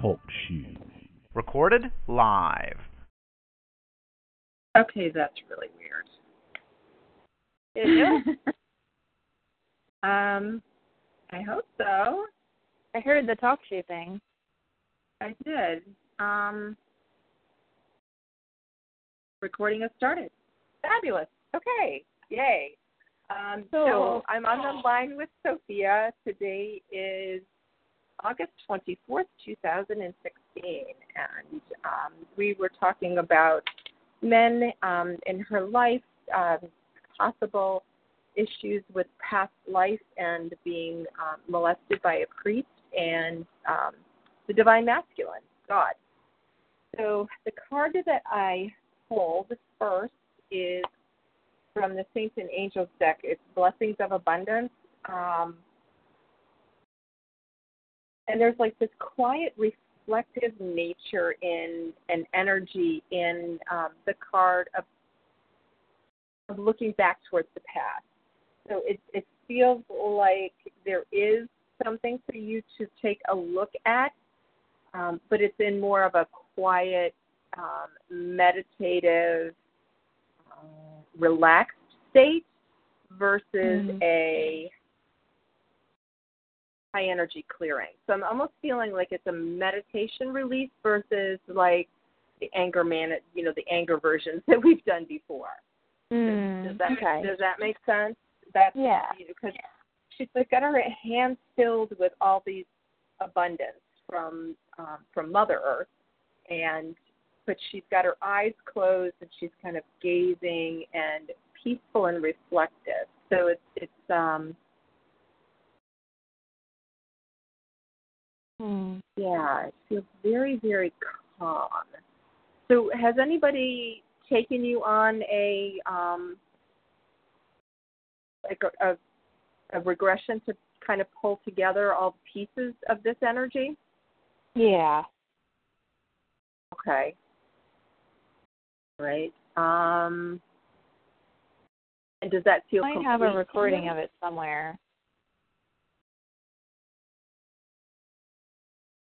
Talk shoes. Recorded live. Okay, that's really weird. Did you? um, I hope so. I heard the TalkShoe thing. I did. Um, recording has started. Fabulous. Okay. Yay. Um, so So- I'm on the line with Sofia. Today is August 24th, 2016, and um, we were talking about men um, in her life, um, possible issues with past life and being um, molested by a priest, and um, the divine masculine, God. So the card that I pulled first is from the Saints and Angels deck. It's Blessings of Abundance. Um, and there's like this quiet, reflective nature in an energy in um, the card of, of looking back towards the past. So it, it feels like there is something for you to take a look at, um, but it's in more of a quiet, um, meditative, uh, relaxed state versus Mhm. a high energy clearing. So I'm almost feeling like it's a meditation release versus like the anger man, you know, the anger versions that we've done before. Mm, Does that okay. does that make sense? That's Yeah. because she's like got her hands filled with all these abundance from um, from Mother Earth, and but she's got her eyes closed and she's kind of gazing and peaceful and reflective. So it's it's um Hmm. yeah, it feels very very calm. So has anybody taken you on a um like a, a a regression to kind of pull together all the pieces of this energy? Yeah. Okay. Right. Um and does that feel I have a recording of it somewhere.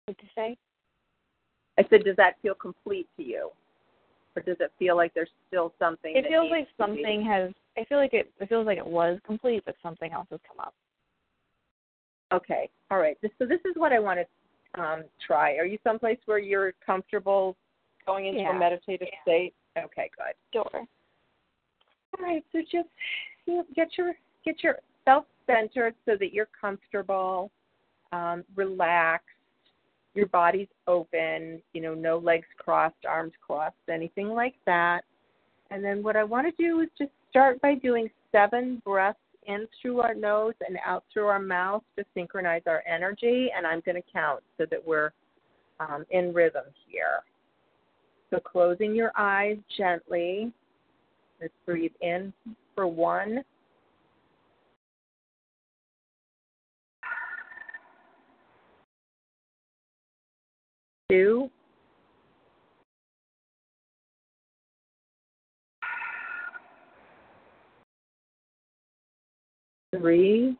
What did you say? I said does that feel complete to you? Or does it feel like there's still something It feels like something has. I feel like it. It feels like it was complete, but something else has come up. Okay. All right. So this is what I want to um, try. Are you someplace where you're comfortable going into Yeah. a meditative state? Okay, good. Sure. All right. So just you know, get your get yourself centered so that you're comfortable, um, relaxed. Your body's open. You know, no legs crossed, arms crossed, anything like that. And then what I want to do is just start by doing seven breaths in through our nose and out through our mouth to synchronize our energy. And I'm going to count so that we're um, in rhythm here. So closing your eyes gently. Let's breathe in for one. Two. Three.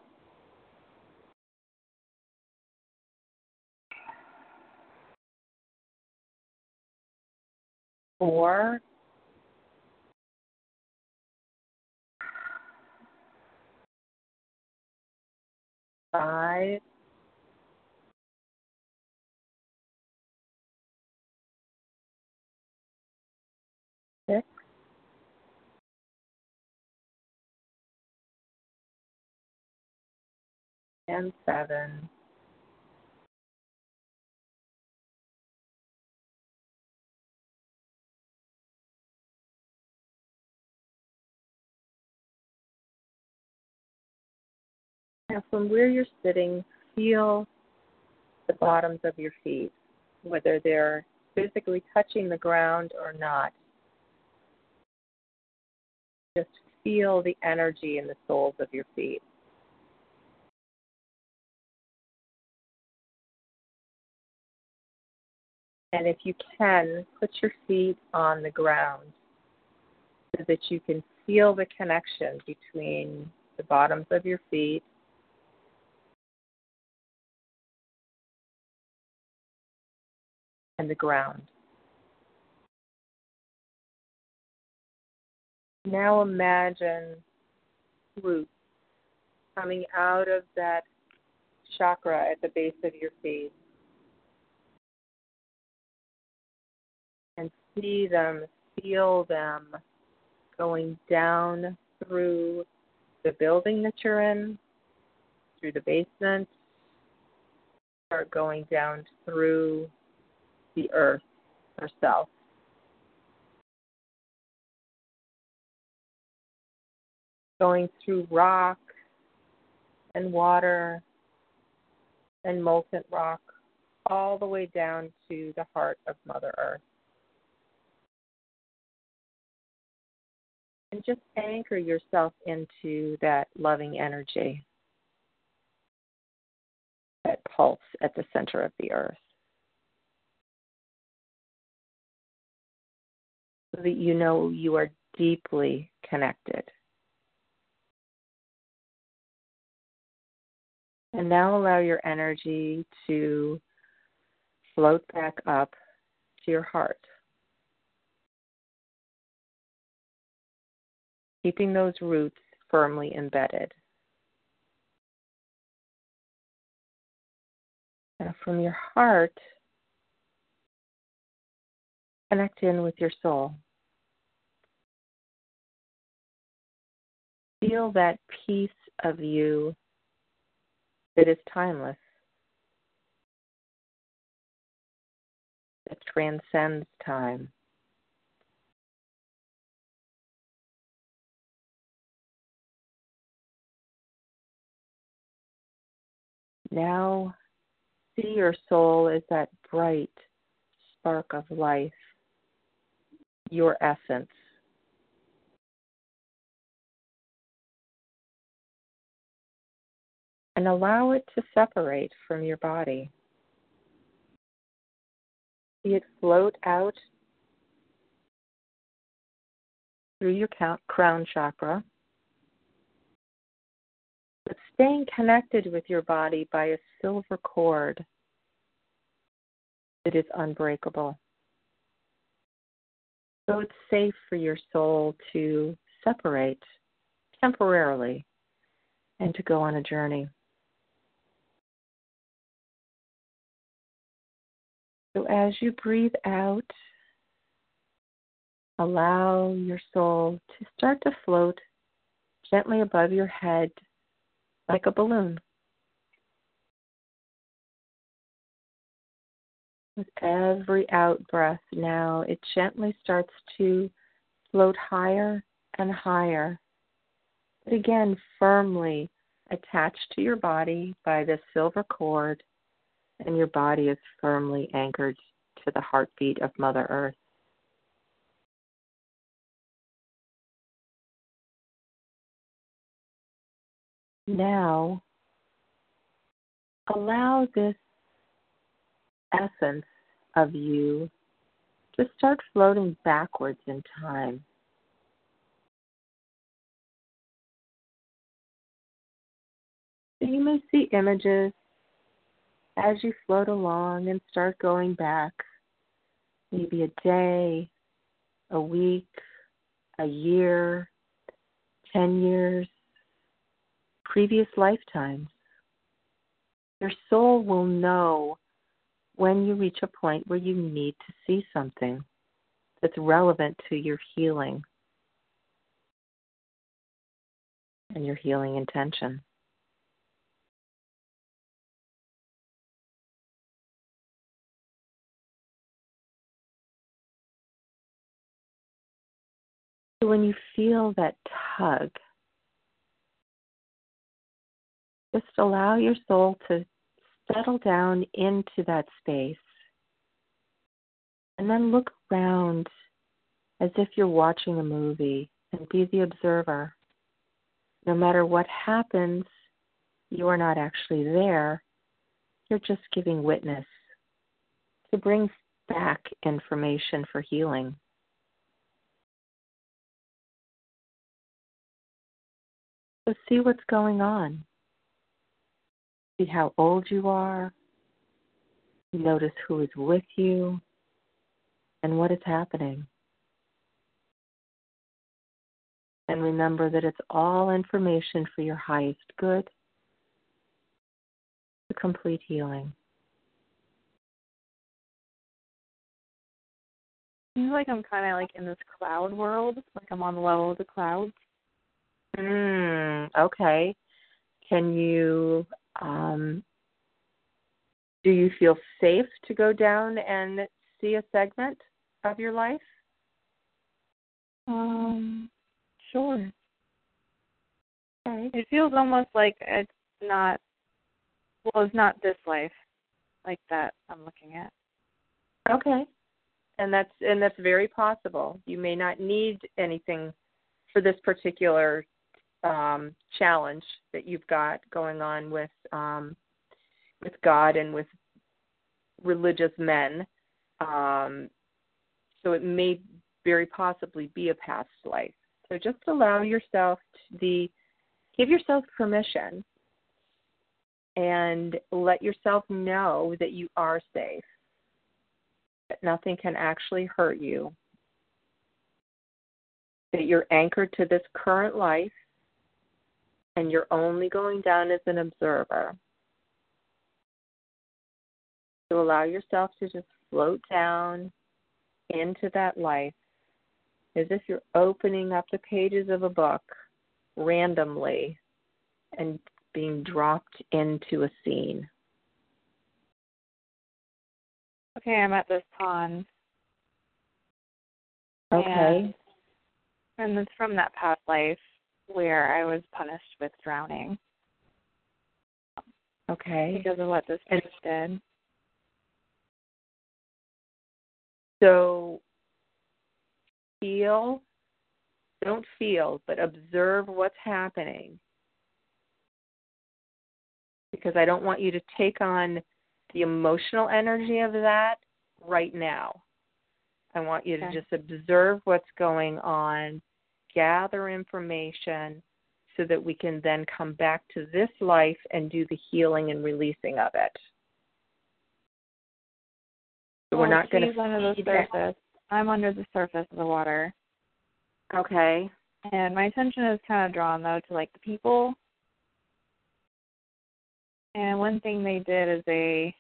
Four. Five. And seven. Now, from where you're sitting, feel the bottoms of your feet, whether they're physically touching the ground or not. Just feel the energy in the soles of your feet. And if you can, put your feet on the ground so that you can feel the connection between the bottoms of your feet and the ground. Now imagine roots coming out of that chakra at the base of your feet. See them, feel them going down through the building that you're in, through the basement, start going down through the earth herself. Going through rock and water and molten rock all the way down to the heart of Mother Earth. And just anchor yourself into that loving energy, that pulse at the center of the earth. so that you know you are deeply connected. And now allow your energy to float back up to your heart. Keeping those roots firmly embedded. Now, from your heart, connect in with your soul. feel that piece of you that is timeless, that transcends time. Now see your soul as that bright spark of life, your essence. and allow it to separate from your body. See it float out through your crown chakra, but staying connected with your body by a silver cord that is unbreakable. So it's safe for your soul to separate temporarily and to go on a journey. So as you breathe out, allow your soul to start to float gently above your head like a balloon. With every out breath now, it gently starts to float higher and higher. But again, firmly attached to your body by the silver cord and your body is firmly anchored to the heartbeat of Mother Earth. Now, allow this essence of you to start floating backwards in time. You may see images as you float along and start going back, maybe a day, a week, a year, 10 years, previous lifetimes, your soul will know when you reach a point where you need to see something that's relevant to your healing and your healing intention. So when you feel that tug, Just allow your soul to settle down into that space. And then look around as if you're watching a movie and be the observer. No matter what happens, you are not actually there. You're just giving witness to bring back information for healing. So see what's going on. See how old you are. Notice who is with you and what is happening. And remember that it's all information for your highest good, the complete healing. Seems like I'm kind of like in this cloud world, like I'm on the level of the clouds. Mm, okay. Can you um, do you feel safe to go down and see a segment of your life? Um, sure. Okay. It feels almost like it's not. Well, it's not this life, like that I'm looking at. Okay. And that's and that's very possible. You may not need anything for this particular um, challenge that you've got going on with um, with God and with religious men. Um, so it may very possibly be a past life. So just allow yourself the give yourself permission and let yourself know that you are safe. That nothing can actually hurt you. That you're anchored to this current life and you're only going down as an observer. So allow yourself to just float down into that life as if you're opening up the pages of a book randomly and being dropped into a scene. Okay, I'm at this pond. Okay. And, and it's from that past life where I was punished with drowning. Okay. Because of what this priest did. So feel, don't feel, but observe what's happening. Because I don't want you to take on the emotional energy of that right now. I want you to just observe what's going on, gather information so that we can then come back to this life and do the healing and releasing of it. So we're oh, not going to under the surface. I'm under the surface of the water. Okay. And my attention is kind of drawn though to like the people. And one thing they did is they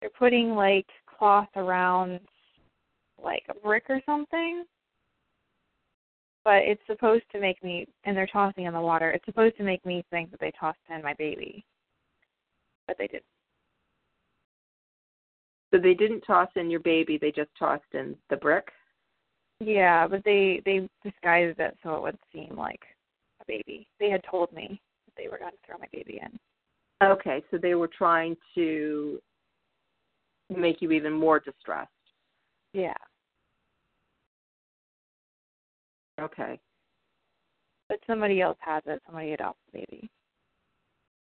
they're putting like cloth around like a brick or something. But it's supposed to make me and they're tossing in the water. It's supposed to make me think that they tossed in my baby. But they didn't. So they didn't toss in your baby, they just tossed in the brick? Yeah, but they they disguised it so it would seem like a baby. They had told me that they were going to throw my baby in. Okay, so they were trying to make you even more distressed. Yeah. Okay. But somebody else has it. Somebody adopts the baby.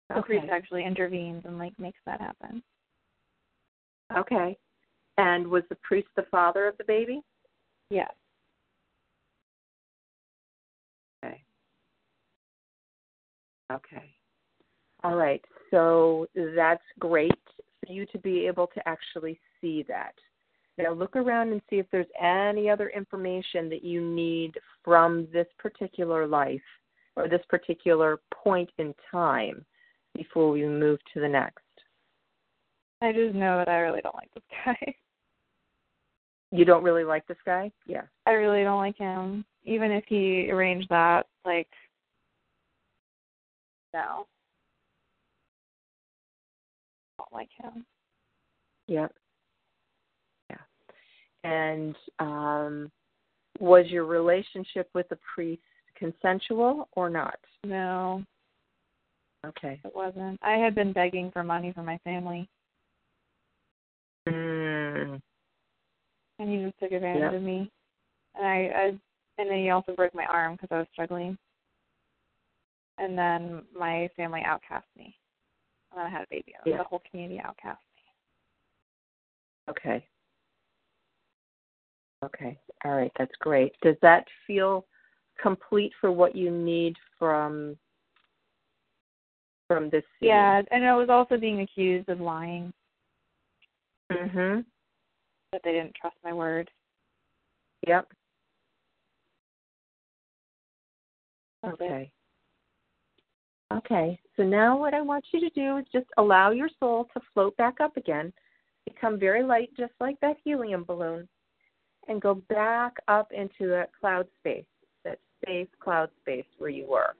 The okay. priest actually intervenes and like makes that happen. Okay. And was the priest the father of the baby? Yes. Okay. Okay. All right. So that's great for you to be able to actually see that. Now look around and see if there's any other information that you need from this particular life or this particular point in time before we move to the next. I just know that I really don't like this guy. You don't really like this guy? Yeah. I really don't like him. Even if he arranged that, like, no. I don't like him. Yep. And um, was your relationship with the priest consensual or not? No. Okay. It wasn't. I had been begging for money for my family, Mm. and he just took advantage Yep. of me. And I, I, and then he also broke my arm because I was struggling. And then my family outcast me. And then I had a baby. Yeah. The whole community outcast me. Okay. Okay. All right. That's great. Does that feel complete for what you need from from this scene? Yeah, and I was also being accused of lying, Mhm. but they didn't trust my word. Yep. Okay. Okay. So now what I want you to do is just allow your soul to float back up again, become very light, just like that helium balloon, and go back up into that cloud space, that safe cloud space where you were.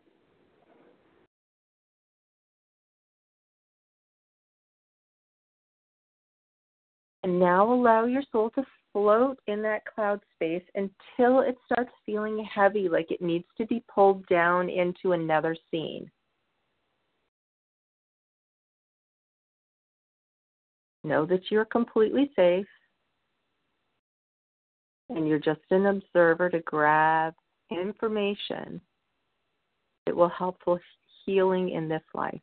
And now allow your soul to float in that cloud space until it starts feeling heavy, like it needs to be pulled down into another scene. Know that you're completely safe and you're just an observer to grab information that will help with healing in this life.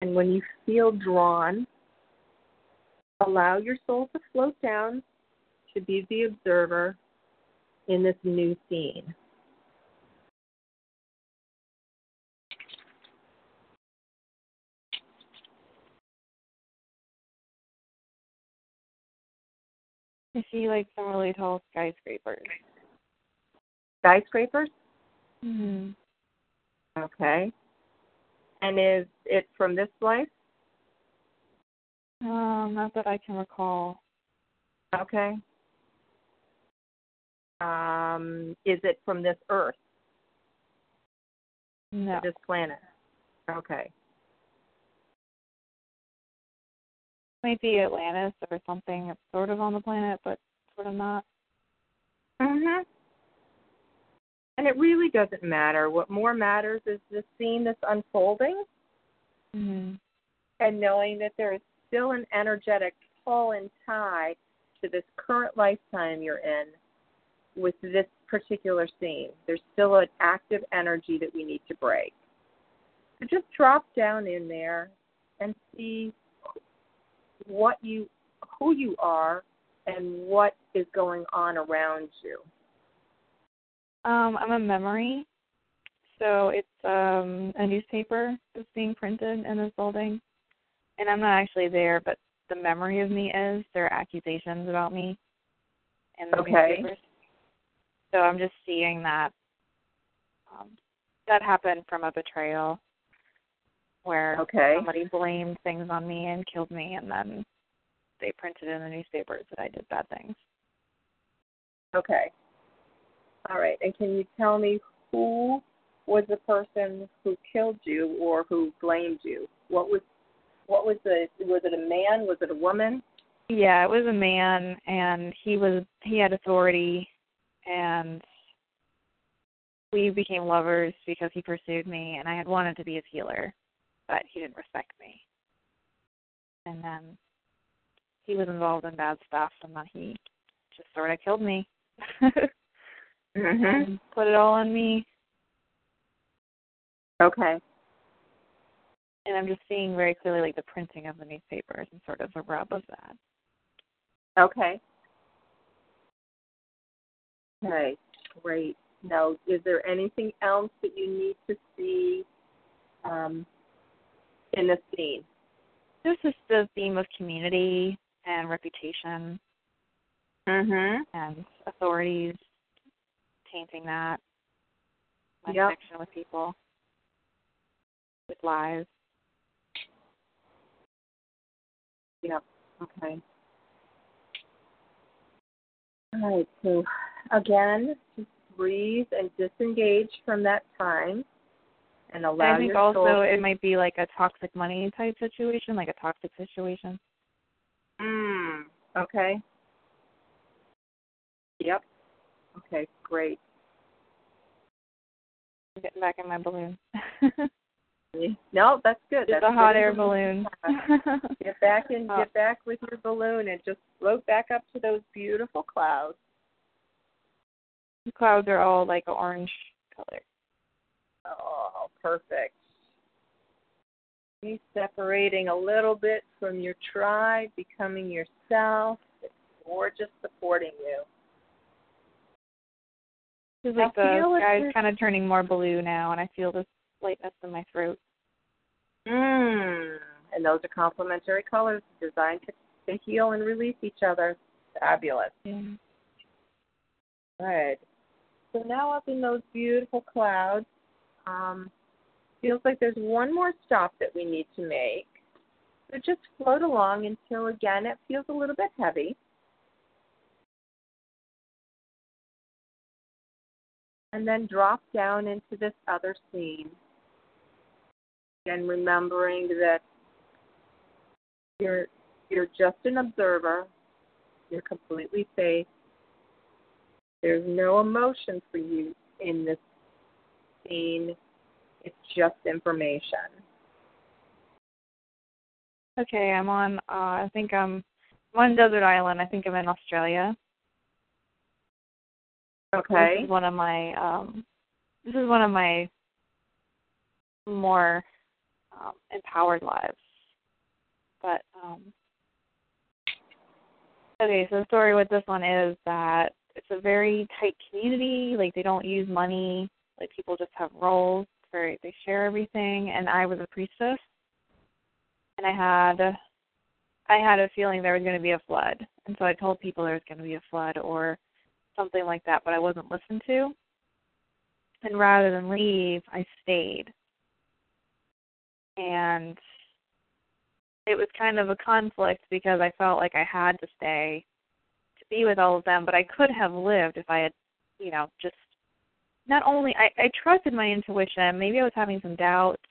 And when you feel drawn, allow your soul to float down to be the observer in this new scene. I see like some really tall skyscrapers. Skyscrapers? hmm Okay. And is it from this life? Um, not that I can recall. Okay. Um, is it from this earth, No. this planet? Okay. Might be Atlantis or something that's sort of on the planet, but sort of not. Mhm. And it really doesn't matter. What more matters is the scene that's unfolding hmm and knowing that there is still an energetic pull and tie to this current lifetime you're in with this particular scene. There's still an active energy that we need to break. So just drop down in there and see what you who you are and what is going on around you. Um, I'm a memory. So it's um a newspaper that's being printed in this building. And I'm not actually there, but the memory of me is. There are accusations about me in the Okay. newspapers. So I'm just seeing that um that happened from a betrayal where Okay. somebody blamed things on me and killed me and then they printed in the newspapers that I did bad things. Okay. All right. And can you tell me who was the person who killed you or who blamed you? What was what was the was it a man? Was it a woman? Yeah, it was a man and he was he had authority and we became lovers because he pursued me and I had wanted to be his healer, but he didn't respect me. And then he was involved in bad stuff and then he just sort of killed me. Mhm. put it all on me Okay. and I'm just seeing very clearly like the printing of the newspapers and sort of a rub of that. Okay. Okay. Great. Now, is there anything else that you need to see um, in the scene? This is the theme of community and reputation Mhm. and authorities tainting that, my Yep. connection with people, with lies. Yep. Okay. All right. So again, just breathe and disengage from that time, and allow I think also it might be like a toxic money type situation, like a toxic situation. Mm. Okay. Yep. Okay, great. I'm getting back in my balloon. No, that's good. Just that's a hot good air balloon. Get back Oh. get back with your balloon and just float back up to those beautiful clouds. the clouds are all like orange color. Oh, perfect. You separating a little bit from your tribe, becoming yourself, or just supporting you. It's like I the sky's is- kind of turning more blue now, and I feel this lightness in my throat. Mm. And those are complementary colors designed to, to heal and release each other. Fabulous. Yeah. Good. So now up in those beautiful clouds, um, feels like there's one more stop that we need to make. So just float along until again it feels a little bit heavy. And then drop down into this other scene. Again, remembering that you're you're just an observer. You're completely safe. There's no emotion for you in this scene. It's just information. Okay, I'm on. Uh, I think I'm, I'm on desert island. I think I'm in Australia. Okay. This is one of my. Um, this is one of my more um, empowered lives. But um, okay, so the story with this one is that it's a very tight community. Like they don't use money. Like people just have roles. Very they share everything. And I was a priestess, and I had I had a feeling there was going to be a flood, and so I told people there was going to be a flood or something like that, but I wasn't listened to. And rather than leave, I stayed. And it was kind of a conflict because I felt like I had to stay to be with all of them, but I could have lived if I had, you know, just not only I, I trusted my intuition, maybe I was having some doubts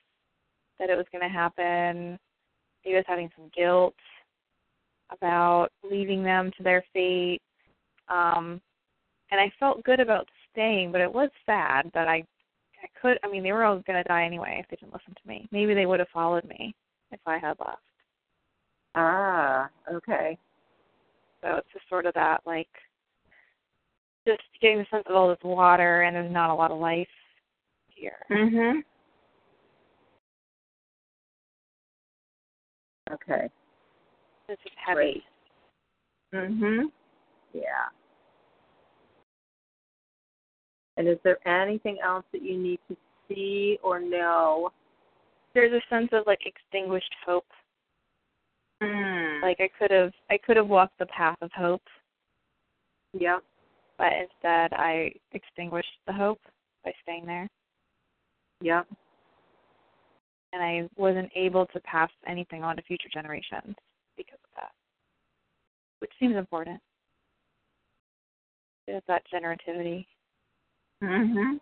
that it was going to happen. Maybe I was having some guilt about leaving them to their fate. Um, and I felt good about staying, but it was sad that I I could I mean they were all gonna die anyway if they didn't listen to me. Maybe they would have followed me if I had left. Ah, okay. So it's just sort of that like just getting the sense of all this water and there's not a lot of life here. Mhm. Okay. It's just heavy. Mhm. Yeah. And is there anything else that you need to see or know? There's a sense of like extinguished hope. Mm. Like I could have I could have walked the path of hope, Yep. But instead I extinguished the hope by staying there. Yep. and I wasn't able to pass anything on to future generations because of that, which seems important. It's that generativity. Mhm.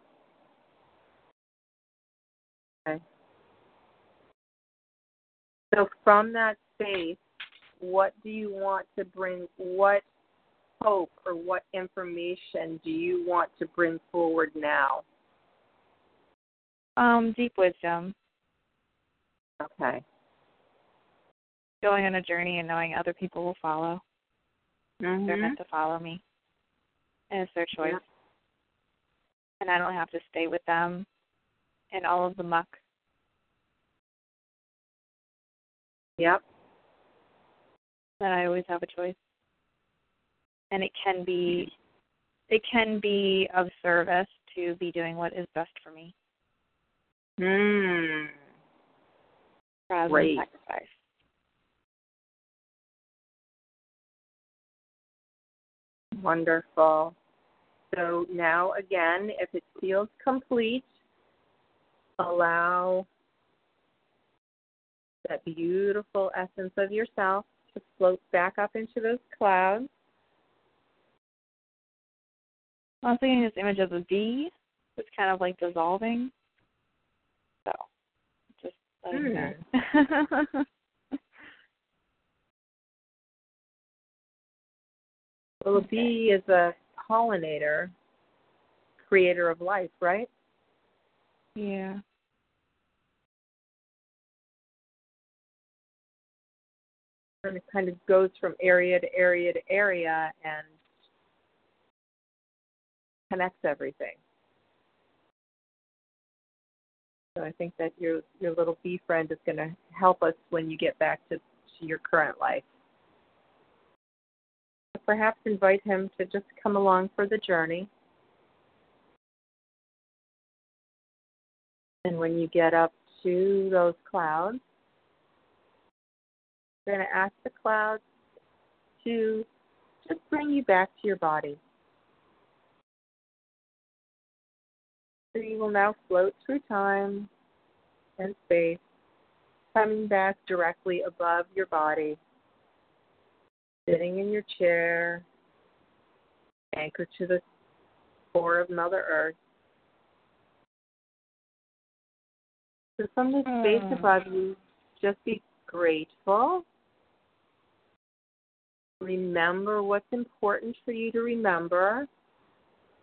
Okay. So from that space, what do you want to bring? What hope or what information do you want to bring forward now? Um, deep wisdom, Okay. going on a journey and knowing other people will follow. They're Mhm. meant to follow me, and it's their choice. Yeah. And I don't have to stay with them in all of the muck. Yep. That I always have a choice, and it can be, it can be of service to be doing what is best for me. Hmm. rather Great. than sacrifice. Wonderful. So now again, if it feels complete, allow that beautiful essence of yourself to float back up into those clouds. I was thinking this image of a bee that's kind of like dissolving. So just letting you know. Well, a bee is a pollinator, creator of life, right? Yeah. And it kind of goes from area to area to area and connects everything. So I think that your your little bee friend is going to help us when you get back to, to your current life. Perhaps invite him to just come along for the journey. And when you get up to those clouds, you're going to ask the clouds to just bring you back to your body. So you will now float through time and space, coming back directly above your body, sitting in your chair, anchored to the core of Mother Earth. So from the space Mm. above you, just be grateful. Remember what's important for you to remember.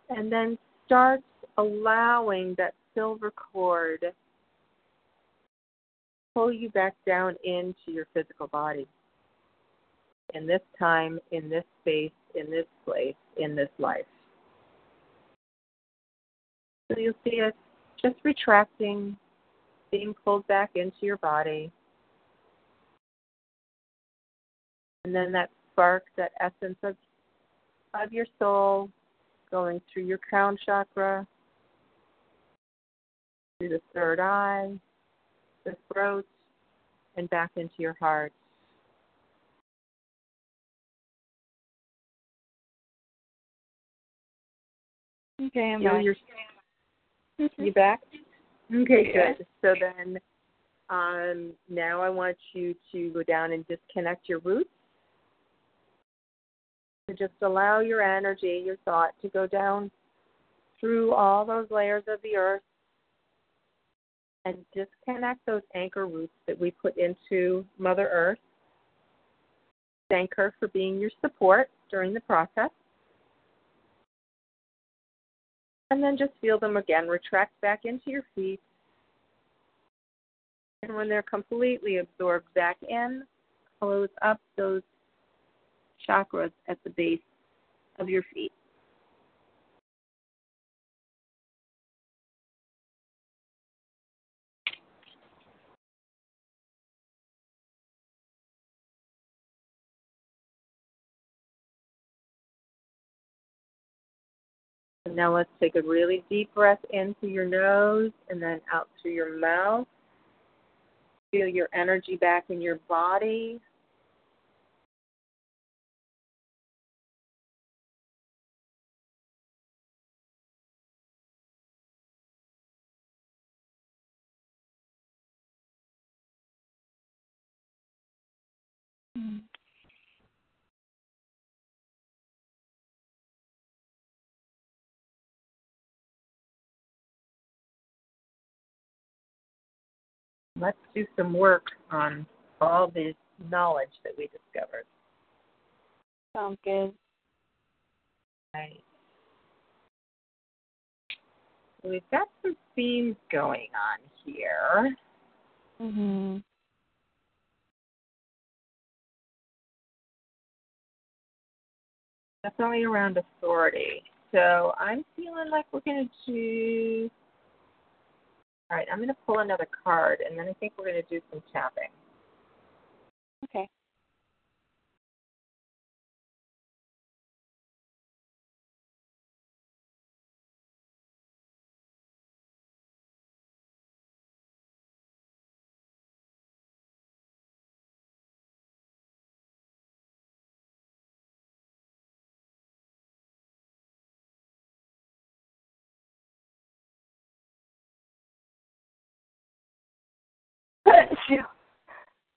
And then start allowing that silver cord to pull you back down into your physical body. In this time, in this space, in this place, in this life. So you'll see it just retracting, being pulled back into your body. And then that spark, that essence of of your soul going through your crown chakra, through the third eye, the throat, and back into your heart. Okay, I'm back. your you back? Okay, good. So then um, now I want you to go down and disconnect your roots. So just allow your energy, your thought to go down through all those layers of the earth and disconnect those anchor roots that we put into Mother Earth. Thank her for being your support during the process. And then just feel them again retract back into your feet. And when they're completely absorbed back in, close up those chakras at the base of your feet. Now let's take a really deep breath in through your nose and then out through your mouth. Feel your energy back in your body. Let's do some work on all this knowledge that we discovered. Sounds good. Right. We've got some themes going on here. Mhm. Definitely around authority. So I'm feeling like we're going to do. All right, I'm going to pull another card, and then I think we're going to do some tapping. Okay.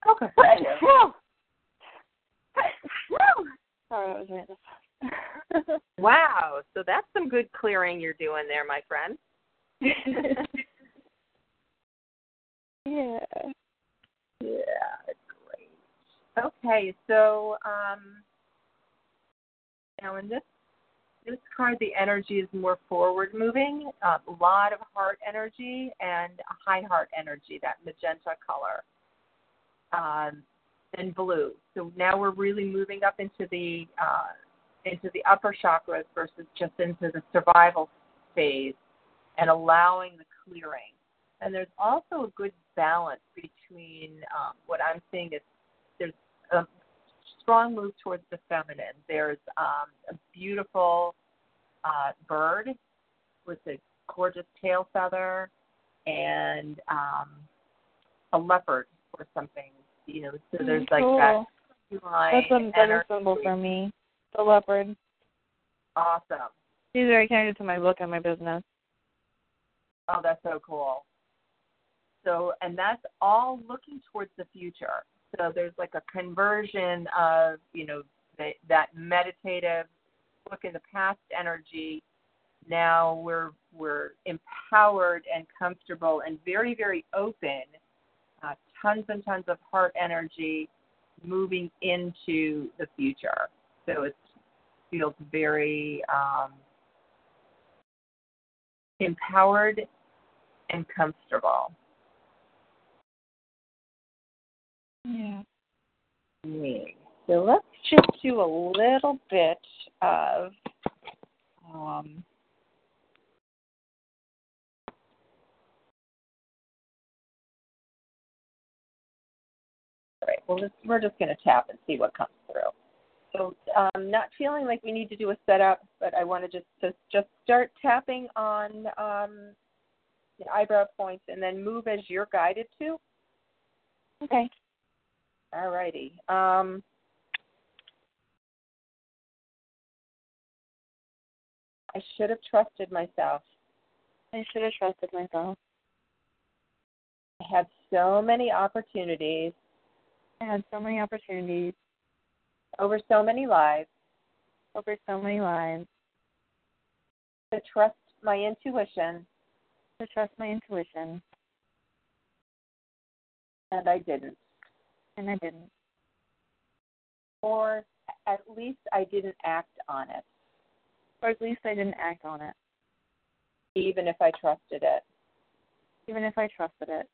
Okay. Sorry, that was random. Wow, so that's some good clearing you're doing there, my friend. yeah. Yeah, great. Okay, so um, now in this this card, the energy is more forward moving, a lot of heart energy and a high heart energy, that magenta color, um, and blue. So now we're really moving up into the uh, into the upper chakras versus just into the survival phase and allowing the clearing. And there's also a good balance between um, what I'm seeing is there's a strong move towards the feminine. There's um, a beautiful uh, bird with a gorgeous tail feather and um, a leopard or something. You know, so Mm, there's like cool. that line That's a better symbol for me. The leopard. Awesome. He's very connected to my book and my business. Oh, that's so cool. So, and that's all looking towards the future. So there's like a conversion of, you know, the, that meditative look in the past energy. Now we're we're empowered and comfortable and very very open. Tons and tons of heart energy moving into the future. So it feels very um, empowered and comfortable. Yeah. Me. So let's just do a little bit of um, Well, just, we're just going to tap and see what comes through. So, um, not feeling like we need to do a setup, but I want to just just, just start tapping on um, the eyebrow points and then move as you're guided to. Okay. All righty. Um, I should have trusted myself. I should have trusted myself. I had so many opportunities I had so many opportunities over so many lives over so many lives to trust my intuition, to trust my intuition, and I didn't. and I didn't. Or at least I didn't act on it, Or at least I didn't act on it, even if I trusted it. even if I trusted it.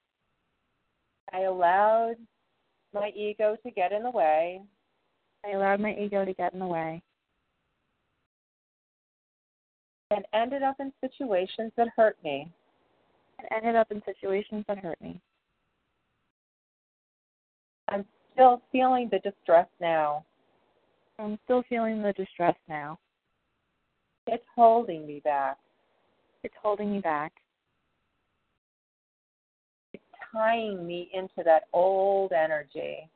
I allowed my ego to get in the way, I allowed my ego to get in the way and ended up in situations that hurt me. and ended up in situations that hurt me. I'm still feeling the distress now. I'm still feeling the distress now. It's holding me back. It's holding me back. Tying me into that old energy,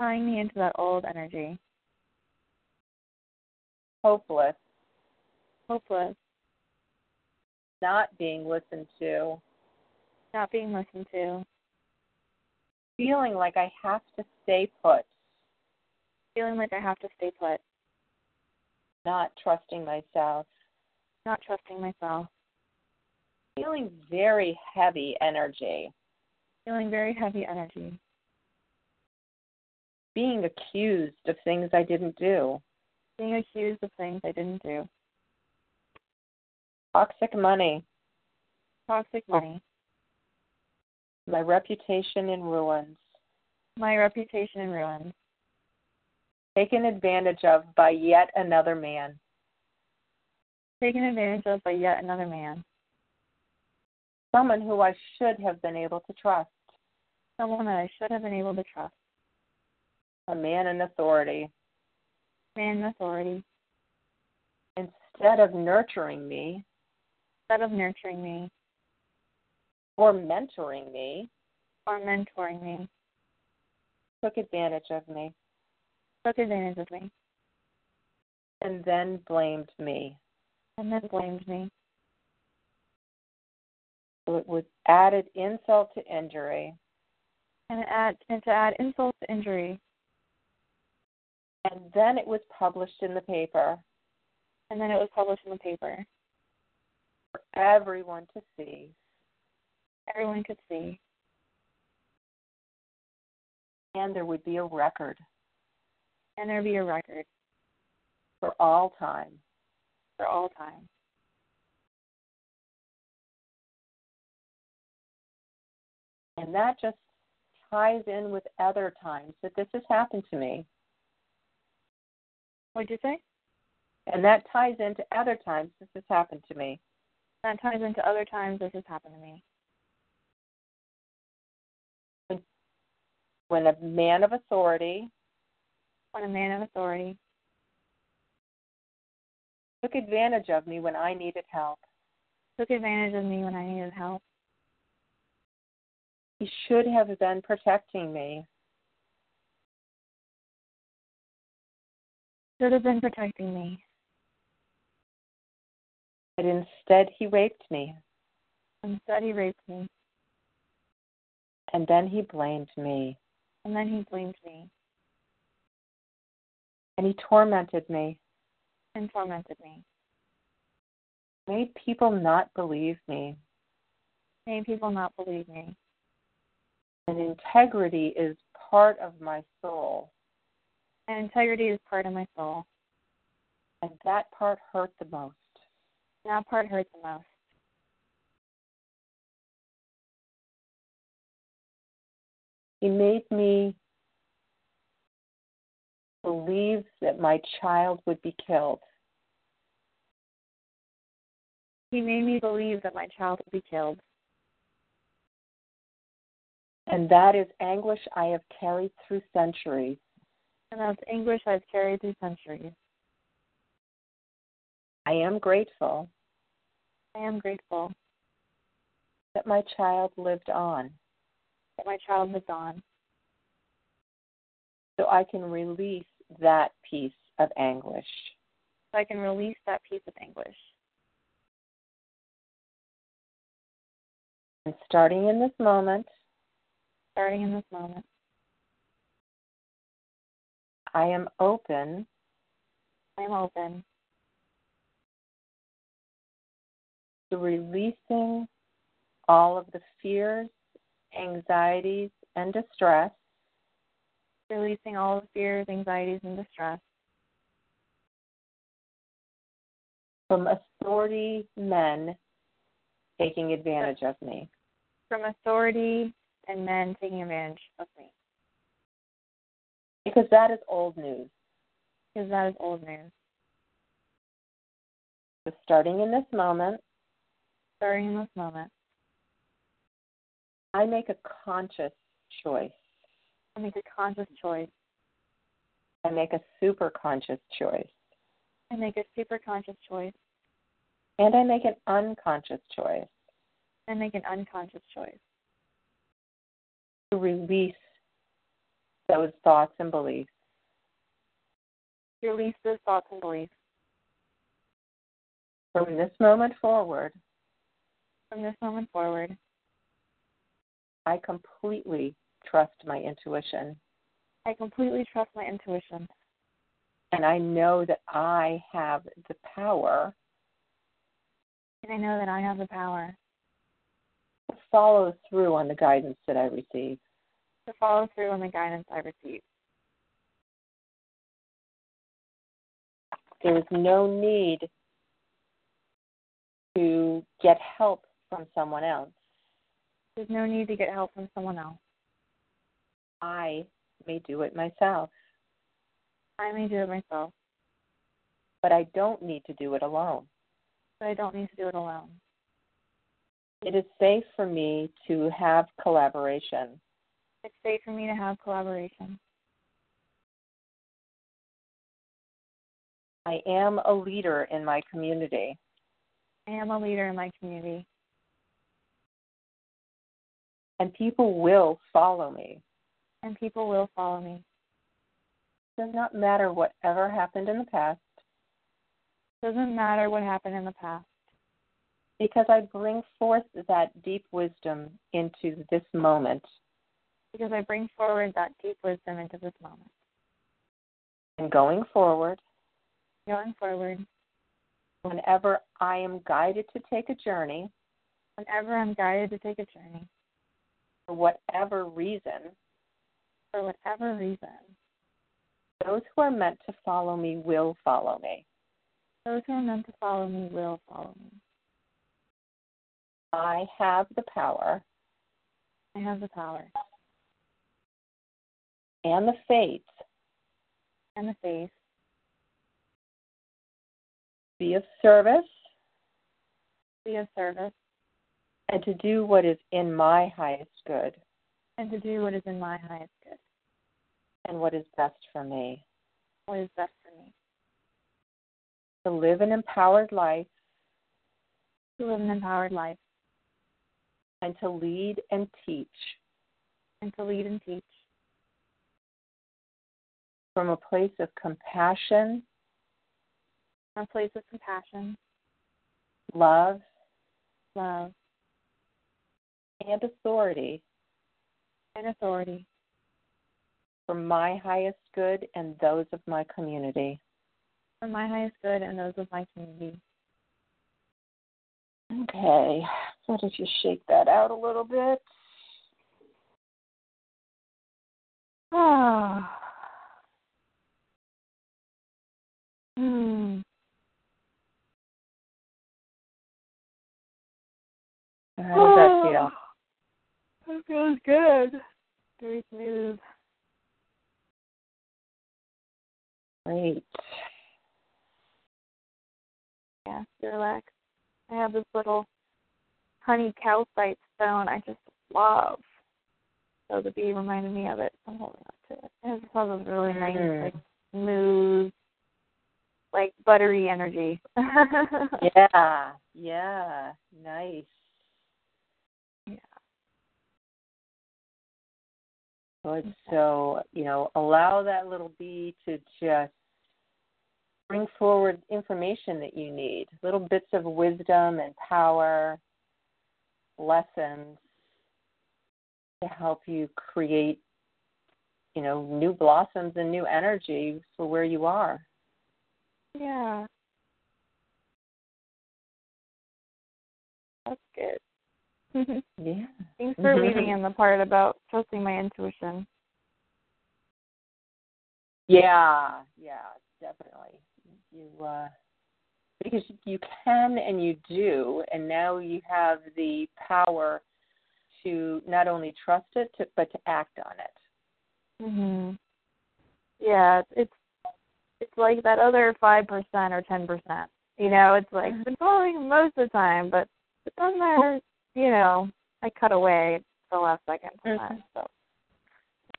tying me into that old energy, hopeless, hopeless, not being listened to, not being listened to, feeling like I have to stay put, feeling like I have to stay put, not trusting myself, not trusting myself, feeling very heavy energy, feeling very heavy energy, being accused of things I didn't do, being accused of things I didn't do, toxic money, toxic money, my reputation in ruins, my reputation in ruins, taken advantage of by yet another man, taken advantage of by yet another man, someone who I should have been able to trust, someone that I should have been able to trust, a man in authority. man in authority, Instead of nurturing me. Instead of nurturing me. Or mentoring me, or mentoring me, took advantage of me, took advantage of me, and then blamed me. and then blamed me. So it was added insult to injury, And, add, and to add insult to injury, and then it was published in the paper and then it was published in the paper. for everyone to see. Everyone could see, And there would be a record and there'd be a record for all time. for all time. And that just ties in with other times that this has happened to me. What'd you say? And that ties into other times this has happened to me. That ties into other times this has happened to me. When a man of authority When a man of authority took advantage of me when I needed help. took advantage of me when I needed help. He should have been protecting me. Should have been protecting me. But instead, he raped me. Instead, he raped me. And then he blamed me. And then he blamed me And he tormented me. and tormented me. Made people not believe me. Made people not believe me. And integrity is part of my soul. And integrity is part of my soul. And that part hurt the most. That part hurt the most. He made me believe that my child would be killed. He made me believe that my child would be killed. And that is anguish I have carried through centuries. And that's anguish I've carried through centuries. I am grateful I am grateful that my child lived on that my child lived on so I can release that piece of anguish. so I can release that piece of anguish. And starting in this moment, Starting in this moment, I am open. I am open. To releasing all of the fears, anxieties, and distress. Releasing all the fears, anxieties, and distress. From authority men taking advantage of me. from authority and men taking advantage of me. Because that is old news. Because that is old news. So starting in this moment, Starting in this moment, I make a conscious choice. I make a conscious choice. I make a super conscious choice. I make a super conscious choice. And I make an unconscious choice I make an unconscious choice to release those thoughts and beliefs. release those thoughts and beliefs. From this moment forward, From this moment forward, I completely trust my intuition. I completely trust my intuition. And I know that I have the power And I know that I have the power follow through on the guidance that I receive. to follow through on the guidance I receive. There is no need to get help from someone else. There's no need to get help from someone else. I may do it myself, I may do it myself, but I don't need to do it alone. but I don't need to do it alone. It is safe for me to have collaboration. It's safe for me to have collaboration. I am a leader in my community. I am a leader in my community, and people will follow me. and people will follow me. It does not matter whatever happened in the past Doesn't matter what happened in the past, because I bring forth that deep wisdom into this moment. because I bring forward that deep wisdom into this moment. And going forward, Going forward, whenever I am guided to take a journey, whenever I'm guided to take a journey, for whatever reason, for whatever reason, those who are meant to follow me will follow me. Those who are meant to follow me will follow me. I have the power. I have the power. And the faith. And the faith. Be of service. Be of service. And to do what is in my highest good. And to do what is in my highest good, and what is best for me. what is best for me. To live an empowered life. To live an empowered life and to lead and teach. And to lead and teach. From a place of compassion, from a place of compassion, love, love, and authority. And authority. For my highest good and those of my community. for my highest good and those of my community. Okay, so did just shake that out a little bit? Ah. Hmm. How does that feel? That feels good. Very smooth. Great. Yeah, relax. I have this little honey calcite stone I just love. So the bee reminded me of it. so I'm holding on to it. It just has this really nice, Mm. like smooth, like buttery energy. Yeah, yeah, nice. Yeah. Good. So, you know, allow that little bee to just bring forward information that you need, little bits of wisdom and power, lessons to help you create, you know, new blossoms and new energy for where you are. Yeah. That's good. Yeah. Thanks for leading in the part about trusting my intuition. Yeah, yeah, definitely. You uh because you can and you do and now you have the power to not only trust it to, but to act on it. Mhm. Yeah, it's it's like that other five percent or ten percent. You know, it's like been following most of the time, but it doesn't matter. you know, I cut away the last second sometimes. So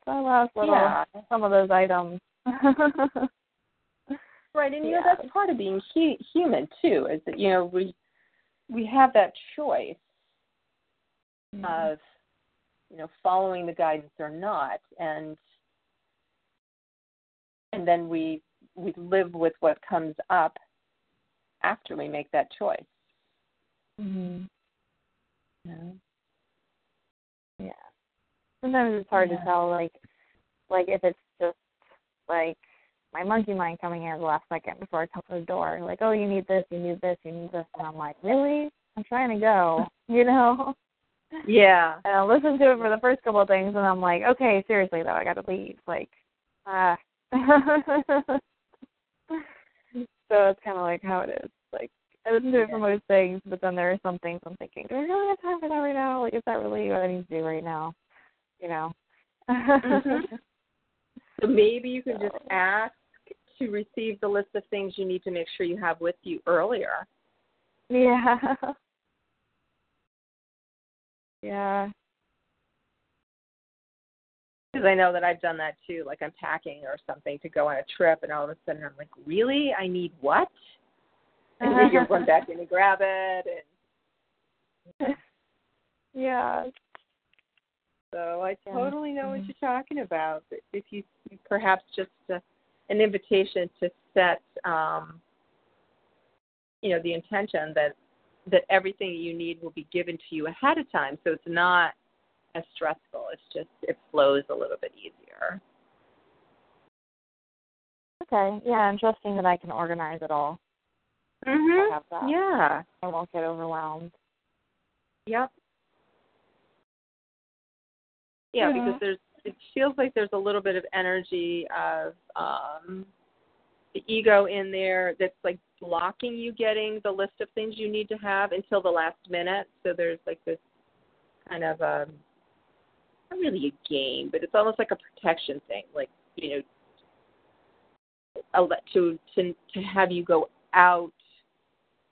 so I lost little Yeah. some of those items. Right, and you know that's part of being hu- human too. Is that you know we we have that choice of you know following the guidance or not, and and then we we live with what comes up after we make that choice. hmm You know? Yeah. Sometimes it's hard Yeah. to tell, like, like if it's just like my monkey mind coming in at the last second before I come to the door, like, oh, you need this, you need this, you need this, and I'm like, really? I'm trying to go, you know. Yeah. And I listen to it for the first couple of things, and I'm like, okay, seriously though, I got to leave. Like, ah. so it's kind of like how it is. Like, I listen to it for most things, but then there are some things I'm thinking, do I really have time for that right now? Like, is that really what I need to do right now? You know. So maybe you can just ask to receive the list of things you need to make sure you have with you earlier. yeah. Yeah. Because I know that I've done that too. Like I'm packing or something to go on a trip, and all of a sudden I'm like, really? I need what? And then you run back in and grab it. And Yeah. so I totally know what Mhm. you're talking about. If you perhaps just uh, an invitation to set, um, you know, the intention that that everything you need will be given to you ahead of time, so it's not as stressful. It's just it flows a little bit easier. Okay. Yeah, I'm trusting that I can organize it all. Mhm. have that. Yeah. I won't get overwhelmed. Yep. Yeah, Yeah. because there's it feels like there's a little bit of energy of um the ego in there that's like blocking you getting the list of things you need to have until the last minute. So there's like this kind of um not really a game, but it's almost like a protection thing, like you know, to to to have you go out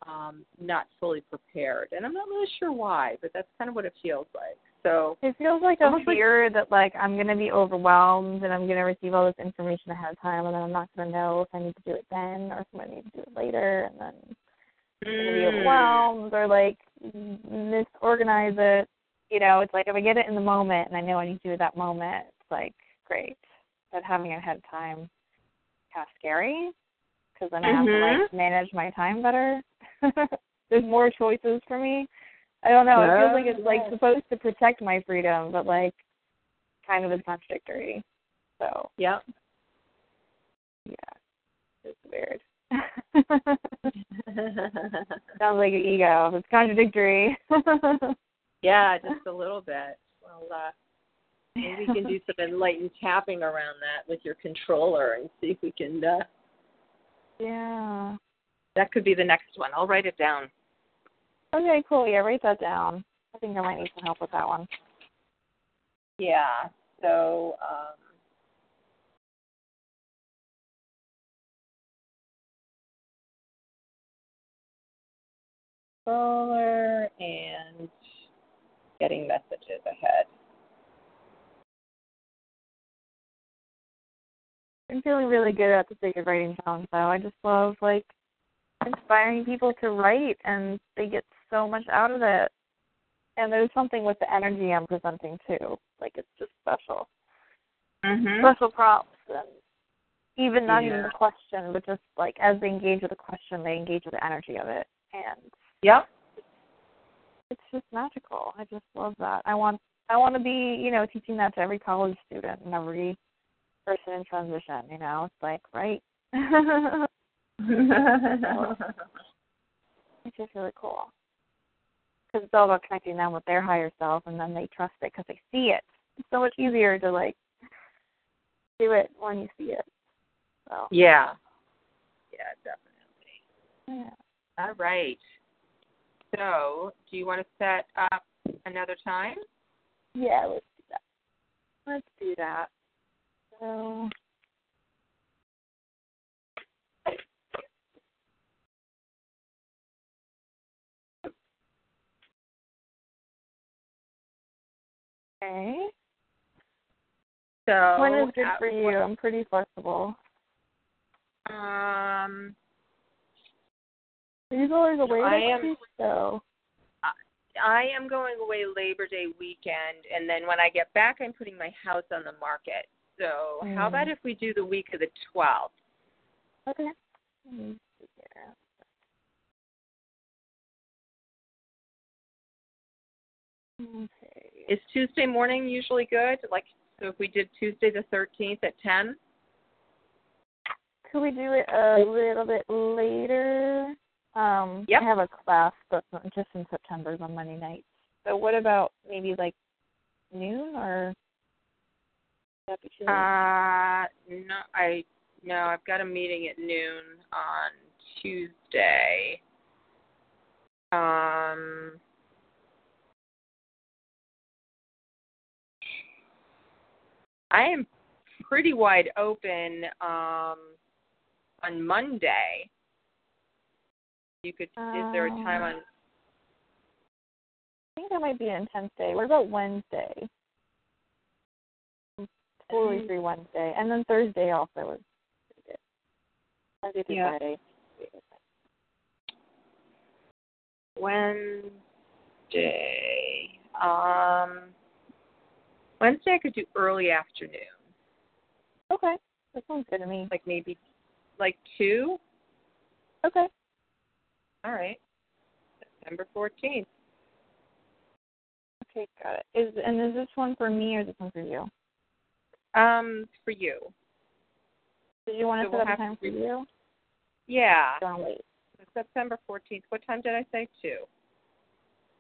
um, not fully prepared. And I'm not really sure why, but that's kind of what it feels like. So it feels like a fear like, that like I'm gonna be overwhelmed and I'm gonna receive all this information ahead of time and then I'm not gonna know if I need to do it then or if I need to do it later and then I'm gonna be mm. overwhelmed or like misorganize it. You know, it's like if I get it in the moment and I know I need to do it that moment, it's like great. But having it ahead of time kind of scary because then I have mm-hmm. to like manage my time better. There's more choices for me. I don't know. It feels like it's like supposed to protect my freedom, but like kind of is contradictory. So yeah, yeah, it's weird. Sounds like an ego. It's contradictory. yeah, just a little bit. Well, uh, maybe we can do some enlightened tapping around that with your controller and see if we can. Uh, yeah. That could be the next one. I'll write it down. Okay, cool. Yeah, write that down. I think I might need some help with that one. Yeah. So, um, solar and getting messages ahead. I'm feeling really good at the sake of writing down, so I just love like inspiring people to write and they get so much out of it. And there's something with the energy I'm presenting too. Like it's just special. Mm-hmm. Special prompts and even not yeah. even the question, but just like as they engage with the question, they engage with the energy of it. And yep. It's just magical. I just love that. I want I want to be, you know, teaching that to every college student and every person in transition, you know. It's like, right? It's just really cool. Because it's all about connecting them with their higher self, and then they trust it because they see it. It's so much easier to like do it when you see it. So yeah, yeah, definitely. Yeah. All right. So, do you want to set up another time? Yeah, let's do that. Let's do that. So Okay. So when is good for you? I'm pretty flexible. Um, are you going away I am, week? So I am going away Labor Day weekend, and then when I get back, I'm putting my house on the market. So mm. how about if we do the week of the 12th? Okay. Okay. Is Tuesday morning usually good? Like, so if we did Tuesday the 13th at 10? Could we do it a little bit later? Um, yep. I have a class, but just in September on Monday nights. So what about maybe like noon or? That be too late? Uh, no, I no, I've got a meeting at noon on Tuesday. Um, I am pretty wide open um, on Monday. You could. Uh, is there a time on? I think that might be an intense day. What about Wednesday? I'm totally free Wednesday, and then Thursday also is good. Thursday through Yeah. Friday. Wednesday. Um, Wednesday I could do early afternoon, Okay, that sounds good to me. like maybe like two. Okay. All right. September fourteenth. Okay, got it. Is and is this one for me or is this one for you? Um, for you. Did you want So to we'll set up a time for you? Yeah. Don't wait. September 14th. What time did I say? Two.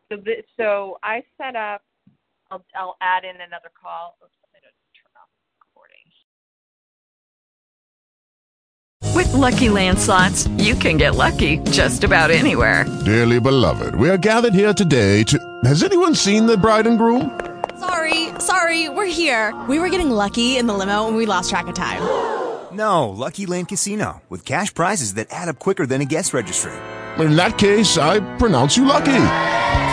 So this, so I set up. I'll I'll add in another call. Oops, I didn't turn off With Lucky Land slots, you can get lucky just about anywhere. Dearly beloved, we are gathered here today to. Has anyone seen the bride and groom? Sorry, sorry, we're here. We were getting lucky in the limo and we lost track of time. No, Lucky Land Casino, with cash prizes that add up quicker than a guest registry. In that case, I pronounce you lucky.